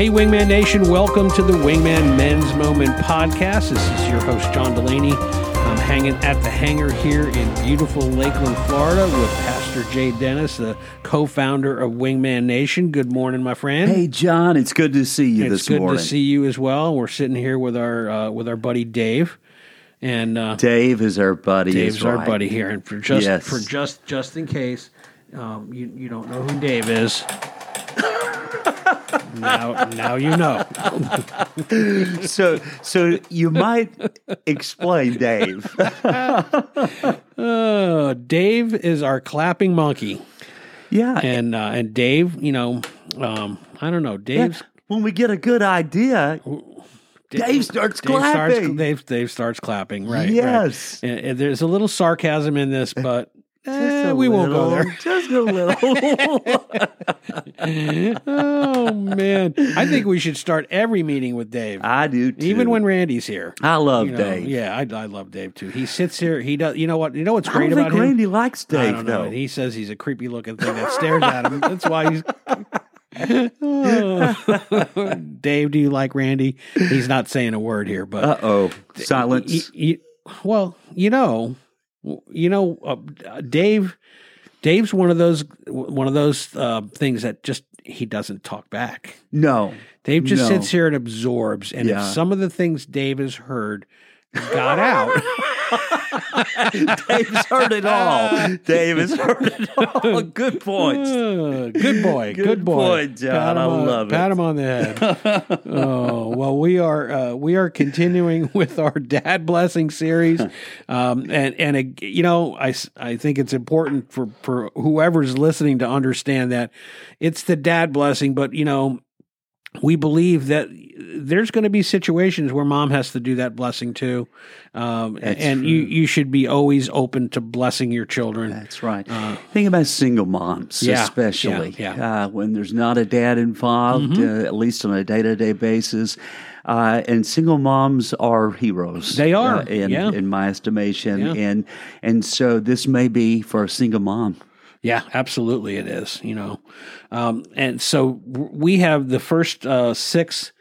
Hey, Wingman Nation, welcome to the Wingman Men's Moment podcast. This is your host, John Delaney. I'm hanging at the hangar here in beautiful Lakeland, Florida, with Pastor Jay Dennis, the co founder of Wingman Nation. Good morning, my friend. Hey, John, it's good to see you it's this morning. It's good to see you as well. We're sitting here with our uh, with our buddy Dave. And uh, Dave is our buddy. Dave's our right. buddy here, and for just Yes. for just just in case um, you you don't know who Dave is, now now you know. So, so you might explain, Dave. Uh, Dave is our clapping monkey, yeah, and uh, and Dave, you know, um, I don't know, Dave's when we get a good idea, Dave starts Dave starts clapping. Dave Dave starts clapping, right? right. Yes. And, and there's a little sarcasm in this, but. Eh, we won't go there. Just a little. Oh man, I think we should start every meeting with Dave. I do too. Even when Randy's here. I love You know, Dave. Yeah, I, I love Dave too. He sits here. He does. You know what? You know what's I great about think him? Randy likes I Dave don't know. though. He says he's a creepy looking thing that stares at him. That's why he's. Oh. Dave, do you like Randy? He's not saying a word here, but Uh oh, silence. y- y- well, you know, you know, uh, Dave. Dave's one of those one of those uh, things that just he doesn't talk back. no, Dave just No. sits here and absorbs. And Yeah. if some of the things Dave has heard got out, Dave's heard it all. Dave has heard it all. Good points. Uh, good boy, good, Good boy. point, John. Pat him I on, love it. Pat him on the head. oh well, we are uh, we are continuing with our dad blessing series, um, and and uh, you know I, I think it's important for for whoever's listening to understand that it's the dad blessing, but you know we believe that there's going to be situations where mom has to do that blessing too, um, and you you should be always open to blessing your children. That's right. Think about single moms, Uh, Yeah, especially yeah, Mm-hmm. yeah. Uh, when there's not a dad involved, uh, at least on a day to day basis. Uh, and single moms are heroes. They are, uh, in, in my estimation. And and so this may be for a single mom. Yeah, absolutely, it is. You know, um, and so we have the first uh, six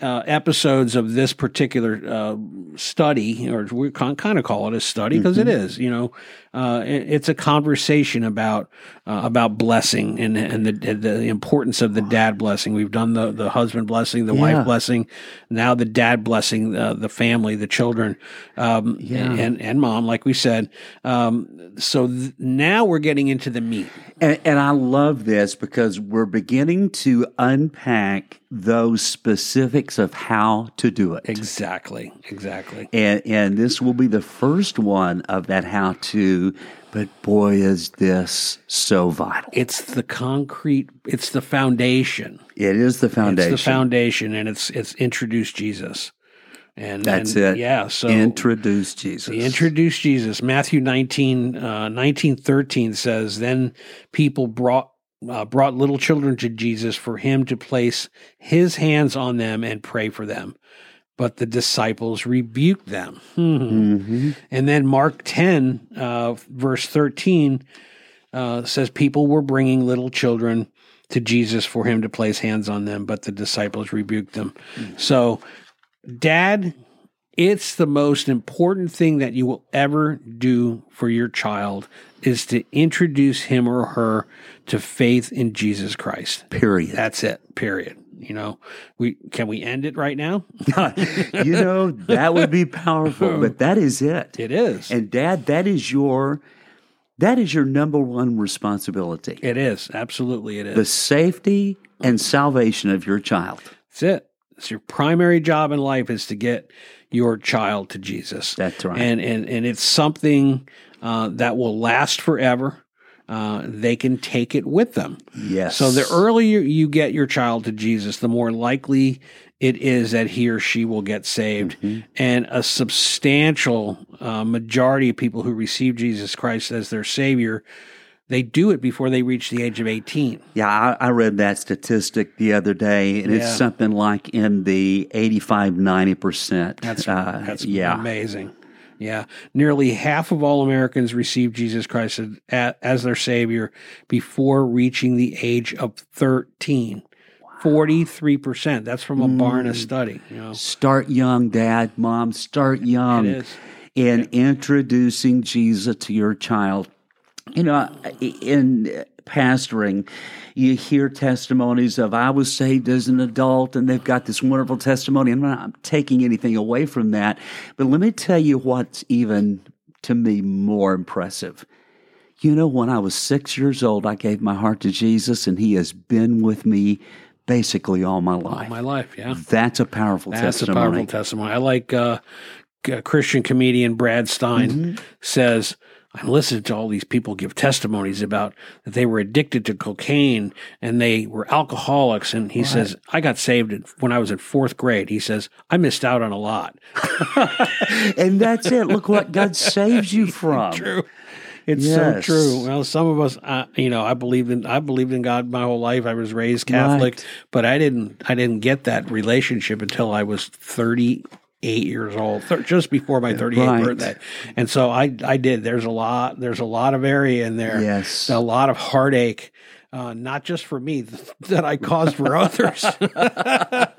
uh, episodes of this particular uh, study, or we can kind of call it a study because is. You know, uh, it- it's a conversation about uh, about blessing and and the the importance of the dad blessing. We've done the the husband blessing, the Yeah. wife blessing, now the dad blessing, uh, the family, the children, um, and and mom, like we said. Um, so th- now we're getting into the meat. And, and I love this because we're beginning to unpack those specifics of how to do it. Exactly. Exactly. And, and this will be the first one of that how to, but boy, is this so vital. It's the concrete. It's the foundation. It is the foundation. It's the foundation, and it's it's introduce Jesus. And That's and, it. Yeah. So Introduce Jesus. Introduce Jesus. Matthew 19, uh, 19 13 says, Then people brought uh, brought little children to Jesus for him to place his hands on them and pray for them. But the disciples rebuked them. Hmm. Mhm. And then Mark 10, uh, verse 13, uh, says, People were bringing little children to Jesus for him to place hands on them, but the disciples rebuked them. So, dad, it's the most important thing that you will ever do for your child is to introduce him or her to faith in Jesus Christ. Period. That's it. Period. You know, we can we end it right now? you know, that would be powerful, but that is it. It is. And dad, that is your that is your number one responsibility. it is. Absolutely it is. The safety and salvation of your child. That's it. It's your primary job in life is to get your child to Jesus. That's right. And and and it's something uh, that will last forever. Uh, they can take it with them. Yes. So the earlier you get your child to Jesus, the more likely it is that he or she will get saved. Mm-hmm. And a substantial uh, majority of people who receive Jesus Christ as their Savior, they do it before they reach the age of 18. Yeah, I, I read that statistic the other day, and Yeah. it's something like in the 85, 90%. That's uh, that's yeah. amazing. Yeah, nearly half of all Americans receive Jesus Christ as, their Savior before reaching the age of thirteen. 43%. That's from a Mm. Barna study. You know, Start young, Dad, Mom. Start young. in introducing Jesus to your child. You know, in pastoring, you hear testimonies of I was saved as an adult, and they've got this wonderful testimony. I'm not taking anything away from that, but let me tell you what's even to me more impressive. You know, when I was six years old, I gave my heart to Jesus, and He has been with me basically all my life. All My life, yeah. That's a powerful That's testimony. That's a powerful testimony. I like uh, Christian comedian Brad Stine Mm-hmm. says, I'm listening to all these people give testimonies about that they were addicted to cocaine and they were alcoholics. And he says, I got saved when I was in fourth grade. He says, I missed out on a lot. and that's it. Look what God saves you from. True. It's Yes. so true. Well, some of us, uh, you know, I believed in I believed in God my whole life. I was raised Catholic, Right. but I didn't I didn't get that relationship until I was thirty eight years old, just before my thirty eighth Right. birthday. And so I I did. There's a lot. There's a lot of area in there. Yes. a lot of heartache. Uh, not just for me that I caused for others.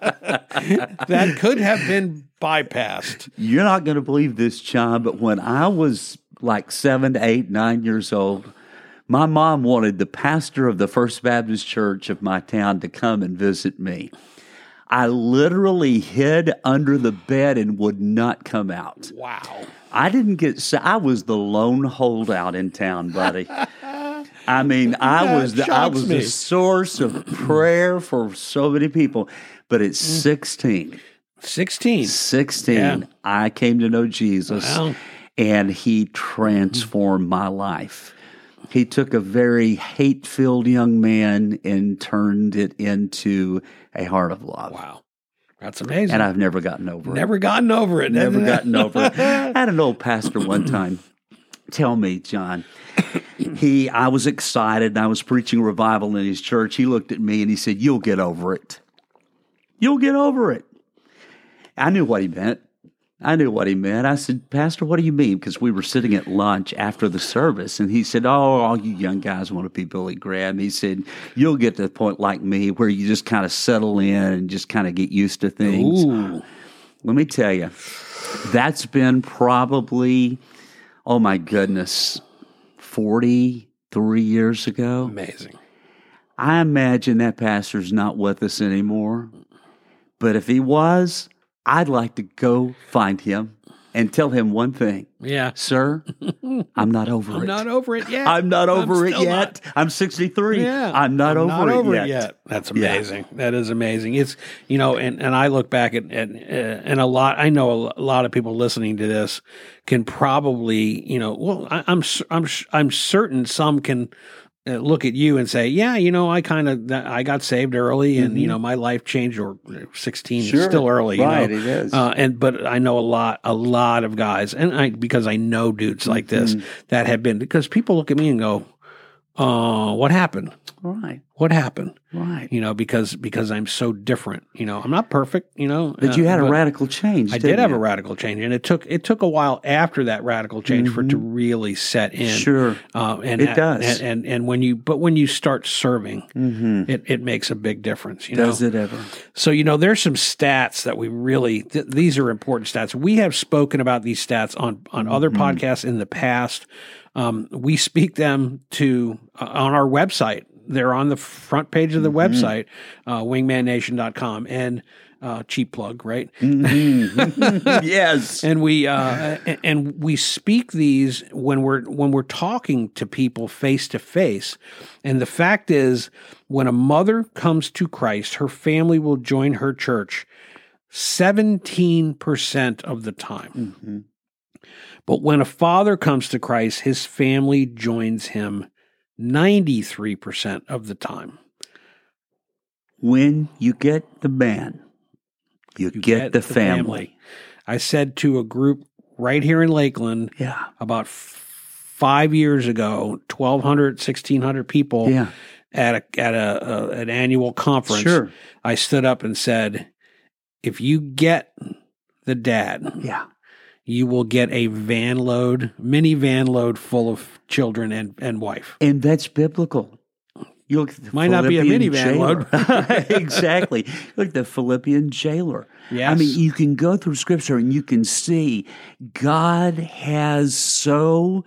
that could have been bypassed. You're not going to believe this, John, but when I was like seven, eight, nine years old, my mom wanted the pastor of the First Baptist Church of my town to come and visit me. I literally hid under the bed and would not come out. Wow. I didn't get. I was the lone holdout in town, buddy. I mean, I was the, I was me. the source of prayer for so many people. But at Mm. 16, Sixteen. 16, Yeah. I came to know Jesus Wow. and he transformed my life. He took a very hate filled young man and turned it into a heart of love. Wow. That's amazing. And I've never gotten over it. Never gotten over it. Never gotten over it. I had an old pastor one time tell me, John, he I was excited and I was preaching revival in his church. He looked at me and he said, You'll get over it. You'll get over it. I knew what he meant. I knew what he meant. I said, Pastor, what do you mean? Because we were sitting at lunch after the service, and he said, Oh, all you young guys want to be Billy Graham. He said, You'll get to the point like me where you just kind of settle in and just kind of get used to things. Ooh. Let me tell you, that's been probably, oh my goodness, 43 years ago. Amazing. I imagine that pastor's not with us anymore. But if he was, I'd like to go find him and tell him one thing Yeah. Sir, I'm not over I'm it. not over it yet. I'm not over it still yet. I'm 63. Yeah. I'm not over, it, yet. That's amazing. That is amazing. It's, you know, and, and I look back at, at uh, and a lot, I know a lot of people listening to this can probably, you know, well, I, I'm, I'm, I'm certain some can look at you and say, yeah, you know, I kind of, I got saved early and, you know, my life changed or 16 is Mm-hmm. Still early, you Right, know. it is. Uh, and, but I know a lot, a lot of guys and I, because I know dudes like this Mm-hmm. that have been, because people look at me and go, uh, what happened? Right, What happened? right. you know, because because I'm so different. You know, I'm not perfect. You know, But you uh, had a radical change. I didn't have you? a radical change, and it took it took a while after that radical change for it to really set in. Mm-hmm. Sure. uh, and It does. And, and and when you but when you start serving, Mm-hmm. it it makes a big difference. You Does know, it ever? so you know, there's some stats that we really th- these are important stats. We have spoken about these stats on on other Mm-hmm. podcasts in the past. Um, we speak them to uh, on our website. They're on the front page of the Mm-hmm. website, uh, wingmannation.com. And uh, cheap plug, right? yes. and we uh, and we speak these when we're when we're talking to people face to face and the fact is when a mother comes to christ her family will join her church 17% of the time but when a father comes to christ his family joins him 93% of the time when you get the man, you, You get, the, family. i said to a group right here in lakeland Yeah. about five years ago 1200 1600 people Yeah. at a at a, a an annual conference Sure. i stood up and said if you get the dad Yeah. You will get a van load mini van load full of children and and wife And that's biblical. You look at Might not be a Philippian minivan load. exactly. Look the Philippian jailer. I mean, you can go through scripture and you can see God has so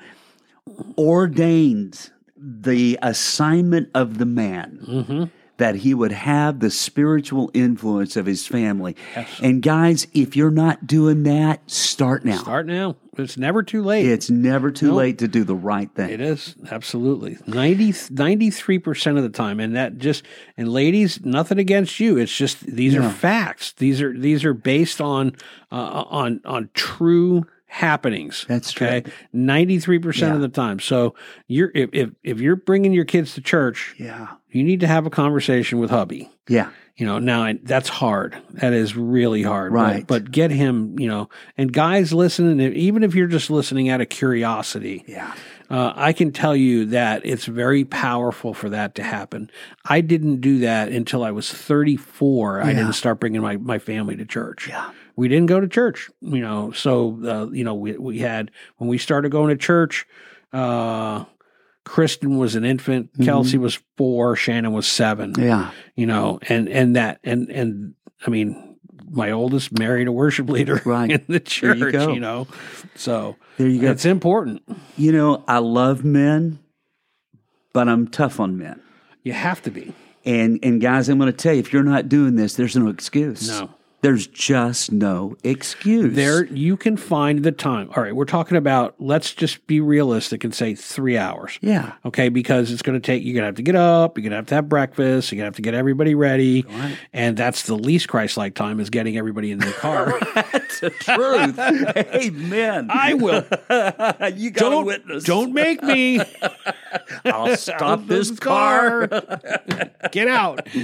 ordained the assignment of the man Mm-hmm. That he would have the spiritual influence of his family. And guys, if you're not doing that, start now. Start now. It's never too late. It's never too late to do the right thing. It is absolutely 93 percent of the time, and that just and ladies, nothing against you. It's just these are facts. These are these are based on uh, on on true happenings. That's okay. true. Ninety three percent of the time. So you're if, if if you're bringing your kids to church, Yeah. you need to have a conversation with hubby. Yeah. You know, now that's hard. That is really hard. Right. But, get him, you know, and guys listening, even if you're just listening out of curiosity, Yeah. uh, I can tell you that it's very powerful for that to happen. I didn't do that until I was 34. I didn't start bringing my, my family to church. Yeah. We didn't go to church, you know. So, uh, you know, we, we had, when we started going to church, uh, Kristen was an infant, Kelsey was four, Shannon was seven Mm-hmm. Yeah. you know, and and that and and I mean, my oldest married a worship leader Right. in the you church, go. you, know, so There you go. it's important. You know, I love men, but I'm tough on men. You have to be. And and guys, I'm going to tell you, if you're not doing this, there's no excuse. No. There's just no excuse. There, you can find the time. All right, we're talking about. Let's just be realistic and say three hours. Yeah. Okay, because it's going to take. You're going to have to get up. You're going to have to have breakfast. You're going to have to get everybody ready, and that's the least Christ-like time is getting everybody in the car. That's the truth. Amen. I will. you got a witness. don't make me. I'll stop this car. Get out.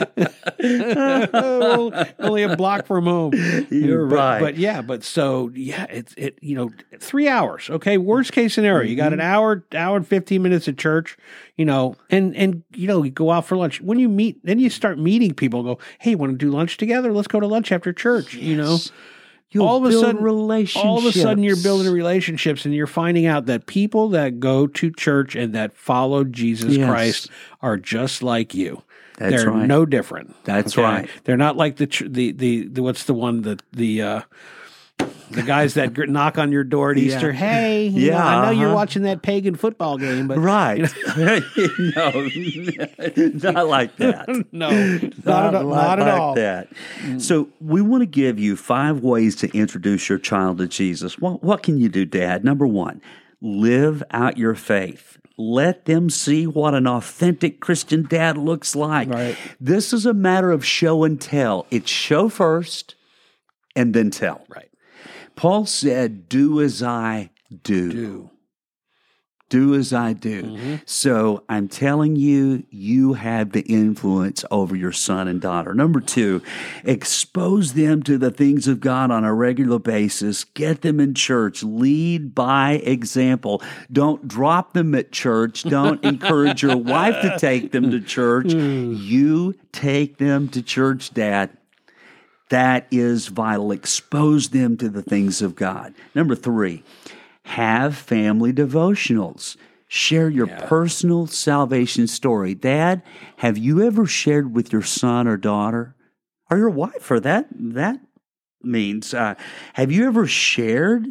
Only a block from home. You're But- right. But yeah, but so yeah, it's it you know three hours. Okay, worst case scenario, you got an Mm-hmm. hour, hour and fifteen minutes at church. You know, and and you know you go out for lunch. When you meet, then you start meeting people. Go, hey, want to do lunch together? Let's go to lunch after church. You know. You'll all of a sudden, relationships. all of a sudden, you're building relationships, and you're finding out that people that go to church and that follow Jesus Yes. Christ are just like you. That's They're right. no different. That's right. They're not like the the the, the what's the one that the uh, the guys that knock on your door at Easter. Hey, you know, Yeah, I know you're uh-huh. watching that pagan football game, but Right. no, not like that. no, not, at, all- not at like all. that. So we want to give you five ways to introduce your child to Jesus. What, what can you do, Dad? Number one, live out your faith. Let them see what an authentic Christian dad looks like. Right. This is a matter of show and tell. It's show first and then tell. Right. Paul said, Do as I do Do do as I do. Mm-hmm. So I'm telling you, you have the influence over your son and daughter. Number two, expose them to the things of God on a regular basis. Get them in church. Lead by example. Don't drop them at church. Don't encourage your wife to take them to church. Hmm. You take them to church, Dad. That is vital. Expose them to the things of God. Number three, have family devotionals. Share your personal salvation story. Dad, have you ever shared with your son or daughter, or your wife for that that means, uh, have you ever shared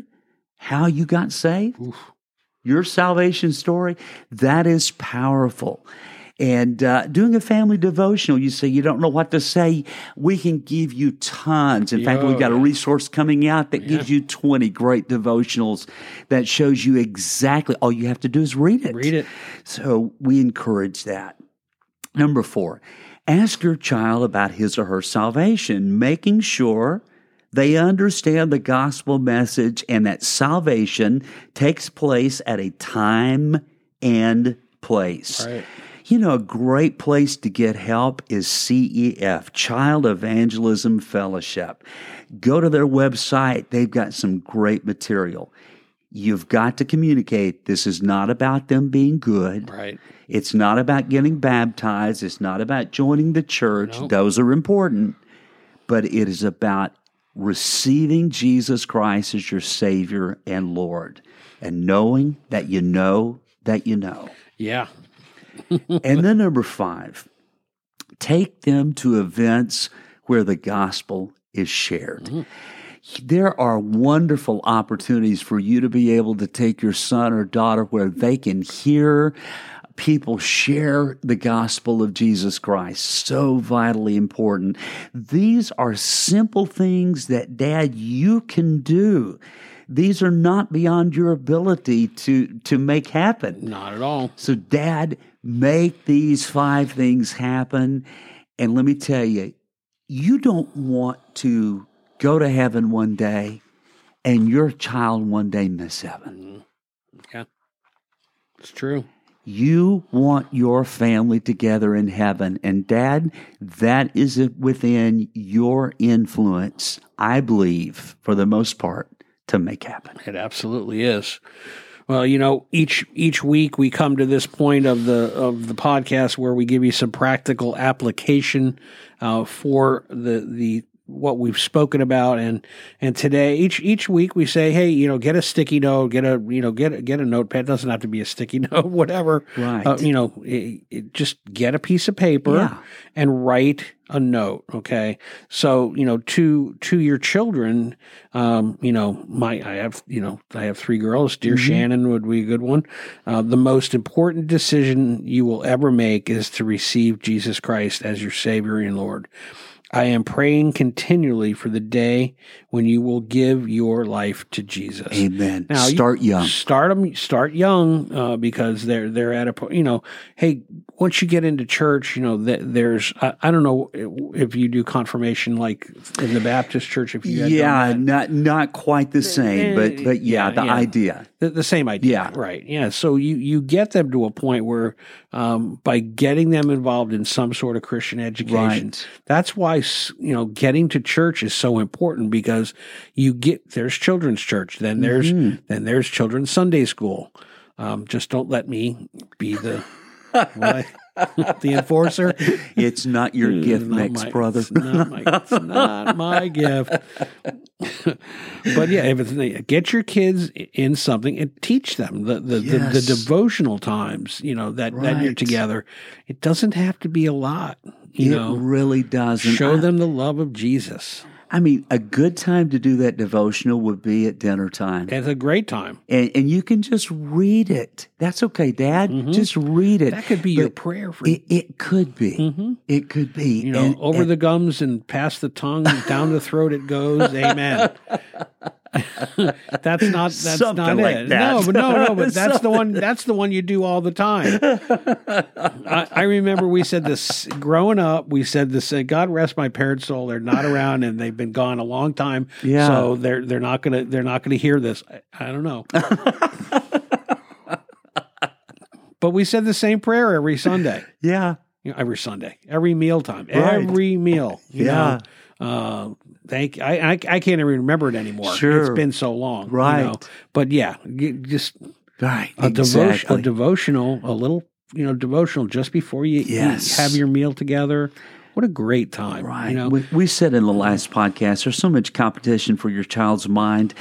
how you got saved? Your salvation story? That is powerful. And uh, doing a family devotional, you say you don't know what to say. We can give you tons. In fact, we've got a resource coming out that gives you 20 great devotionals that shows you exactly all you have to do is read it. read it. So we encourage that. Number four, ask your child about his or her salvation, making sure they understand the gospel message and that salvation takes place at a time and place. Right. You know, a great place to get help is CEF, Child Evangelism Fellowship. Go to their website, they've got some great material. You've got to communicate. This is not about them being good. Right. It's not about getting baptized. It's not about joining the church. Nope. Those are important. But it is about receiving Jesus Christ as your Savior and Lord and knowing that you know that you know. Yeah. And then number five, take them to events where the gospel is shared. Mm-hmm. There are wonderful opportunities for you to be able to take your son or daughter where they can hear people share the gospel of Jesus Christ. So vitally important. These are simple things that, Dad, you can do. These are not beyond your ability to, to make happen. Not at all. So, Dad, make these five things happen. And let me tell you, you don't want to go to heaven one day and your child one day miss heaven. Mm-hmm. Yeah. It's true. You want your family together in heaven. And, Dad, that is within your influence, I believe, for the most part, to make happen. It absolutely is. Well, you know, each each week we come to this point of the of the podcast where we give you some practical application uh, for the the what we've spoken about. And and today each each week we say hey you know get a sticky note get a you know get a, get a notepad. It doesn't have to be a sticky note whatever. Right. uh, you know it, it, just get a piece of paper Yeah. and write a note okay? So you know to to your children um you know my i have you know i have three girls dear shannon would be a good one. Uh, the most important decision you will ever make is to receive jesus christ as your savior and lord I am praying continually for the day when you will give your life to Jesus. Amen. Now, you- Start young. Start them. Start young uh, because they're they're at a you know. Hey, once you get into church, you know that there's I, I don't know if you do confirmation like in the Baptist church. If you Yeah, not not quite the same, but but yeah, yeah, the yeah. idea. The, the same idea, Yeah. right? Yeah. So you you get them to a point where um, by getting them involved in some sort of Christian education, Right. that's why you know getting to church is so important because you get there's children's church, then there's Mm-hmm. then there's children's Sunday school. Um, just don't let me be the I- the enforcer. It's not your gift, Not next my- brother. It's not my, it's not my gift. But yeah, if it's, get your kids in something and teach them the the, the, the devotional times. You know that that you're together. It doesn't have to be a lot. You it know, really doesn't. show them the love of Jesus. I mean, a good time to do that devotional would be at dinner time. It's a great time. And, and you can just read it. That's okay, Dad. Just read it. Mm-hmm. That could be your prayer for It, it could be. Mhm. It could be. you know And- over and- the gums and past the tongue, down the throat it goes. Amen. that's not that's Something not like it. that. No, but no, no, but that's the one. That's the one you do all the time. I, I remember we said this growing up. We said this. uh, God rest my parents' soul. They're not around, and they've been gone a long time. Yeah. So they're they're not gonna they're not gonna hear this. I, I don't know. but we said the same prayer every Sunday. yeah. You know, every Sunday, every mealtime, Right. every meal. Yeah. Know? Uh, thank. I, I I can't even remember it anymore. Sure. It's been so long. you Right. know. But yeah, just Right. a devotion, exactly. a devotional, a little you know devotional just before you eat, have your meal together. What a great time. Right. You know. we, we said in the last podcast, there's so much competition for your child's mind.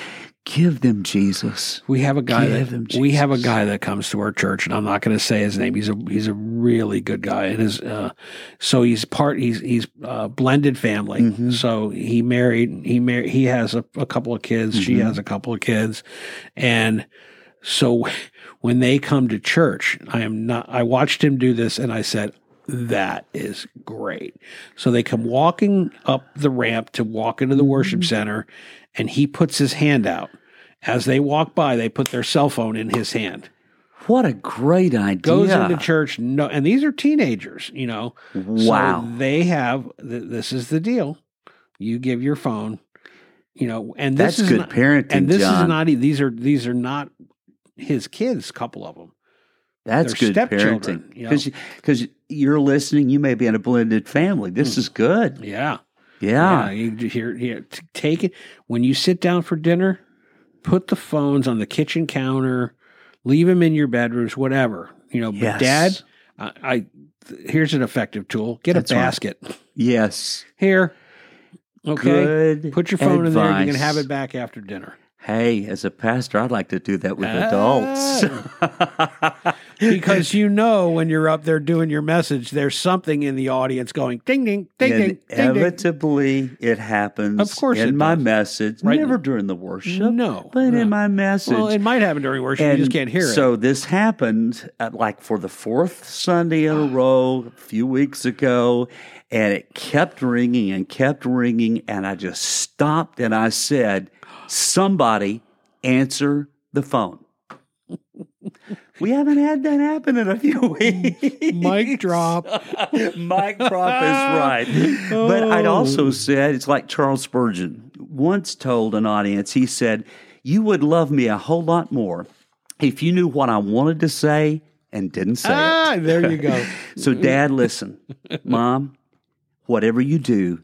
Give them Jesus. We have a guy Give that we have a guy that comes to our church, and I'm not going to say his name. He's a he's a really good guy, and his uh, so he's part he's he's uh, blended family. Mm-hmm. So he married he married he has a, a couple of kids. She Mm-hmm. has a couple of kids, and so when they come to church, I am not. I watched him do this, and I said. That is great. So they come walking up the ramp to walk into the Mm-hmm. worship center, and he puts his hand out. As they walk by, they put their cell phone in his hand. What a great idea. Goes into church, no, and these are teenagers, you know. Wow. So they have. Th- this is the deal. You give your phone, you know, and this That's is good not, parenting, And this John. is not. These are these are not his kids. A couple of them. That's they're good parenting. you know. You're listening, you may be in a blended family. This hmm. is good. Yeah. Yeah. Yeah, you here, here, take it when you sit down for dinner. Put the phones on the kitchen counter, leave them in your bedrooms, whatever you know. But Dad, I, I here's an effective tool. Get That's a right. basket Yes. here. Okay, Good. put your phone in there. You can have it back after dinner. Hey, as a pastor, I'd like to do that with adults. because you know when you're up there doing your message, there's something in the audience going ding ding ding ding ding. ding. Inevitably, it happens. Of course in my does. message, Right. never during the worship. No, but no. in my message. Well, it might happen during worship. And you just can't hear it. So this happened at, like for the fourth Sunday in a row a few weeks ago, and it kept ringing and kept ringing, and I just stopped and I said, "Somebody answer the phone." We haven't had that happen in a few weeks. Mic drop. Mike drop is right. But I'd also said, it's like Charles Spurgeon once told an audience, he said, You would love me a whole lot more if you knew what I wanted to say and didn't say Ah, there you go. So, Dad, listen, Mom, whatever you do,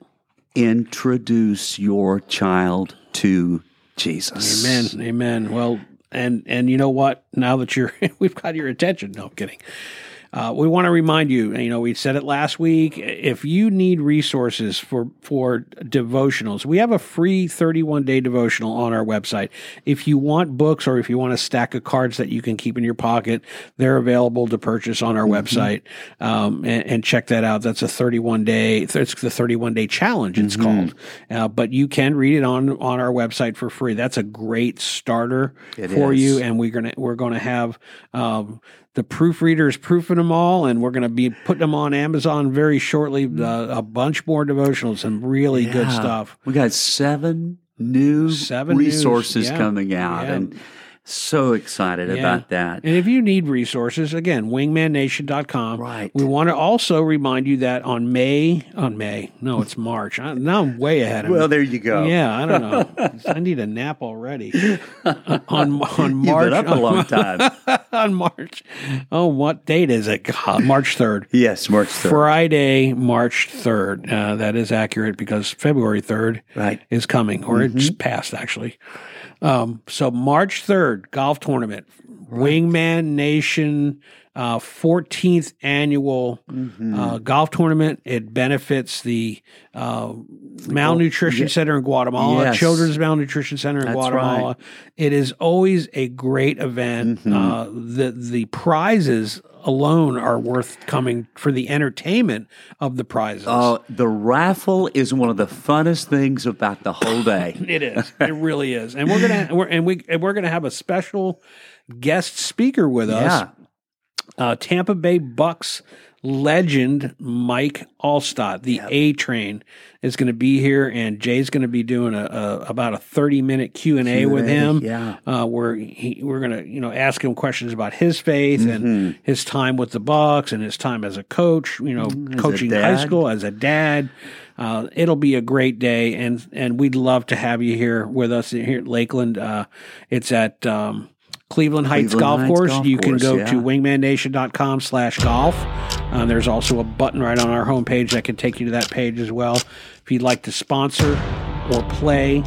introduce your child to Jesus. Amen. Amen. Well, and and you know what? Now that you're, we've got your attention. No I'm kidding. Uh, we want to remind you. You know, we said it last week. If you need resources for for devotionals, we have a free 31 day devotional on our website. If you want books or if you want a stack of cards that you can keep in your pocket, they're available to purchase on our website. Um, and, and check that out. That's a 31 day. It's the 31 day challenge. It's called. Uh, but you can read it on on our website for free. That's a great starter It for is. you. And we're gonna we're gonna have. Um, the proofreader is proofing them all, and we're going to be putting them on Amazon very shortly. Uh, a bunch more devotionals, some really good stuff. We got seven new Seven resources yeah. coming out, Yeah. and so excited Yeah. about that. And if you need resources, again, wingmannation.com. Right. We want to also remind you that on May, on May, no, it's March. I, now I'm way ahead of Well, there you go. Yeah, I don't know. I need a nap already. on on You've March, been up a long time. on March. Oh, what date is it? God, March third. yes, March 3rd. Friday, March 3rd. Uh, that is accurate because February 3rd Right. is coming, or Mm-hmm. it's passed, actually. Um, so, March 3rd, golf tournament, Wingman Nation, uh, 14th annual Mm-hmm. uh, golf tournament. It benefits the uh, Malnutrition Center in Guatemala, Yes. Children's Malnutrition Center in That's Guatemala. right. It is always a great event. Mm-hmm. Uh, the the prizes alone are worth coming for the entertainment of the prizes. Oh, the raffle is one of the funnest things about the whole day. It is. It really is. And we're gonna we're, and we and we're gonna have a special guest speaker with us. yeah. Uh, Tampa Bay Bucks legend Mike Alstott, the A Train, is going to be here, and Jay's going to be doing a, a about a thirty minute Q and A with him. yeah. uh, where he, we're going to you know ask him questions about his faith Mm-hmm. and his time with the Bucks and his time as a coach. You know, Mm, as coaching high school as a dad. Uh, it'll be a great day, and and we'd love to have you here with us here at Lakeland. Uh, it's at um, Cleveland Heights Cleveland Golf Heights Course. Golf you can Course, go yeah. to wingmannation.com slash golf. Uh, there's also a button right on our homepage that can take you to that page as well. If you'd like to sponsor or play,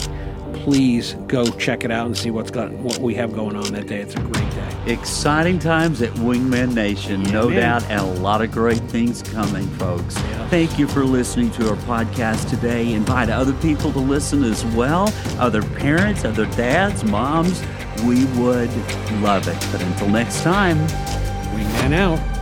please go check it out and see what's got what we have going on that day. It's a great day. Exciting times at Wingman Nation, no man. doubt, and a lot of great things coming, folks. Thank you for listening to our podcast today. Invite other people to listen as well, other parents, other dads, moms. We would love it. But until next time, Wingman out.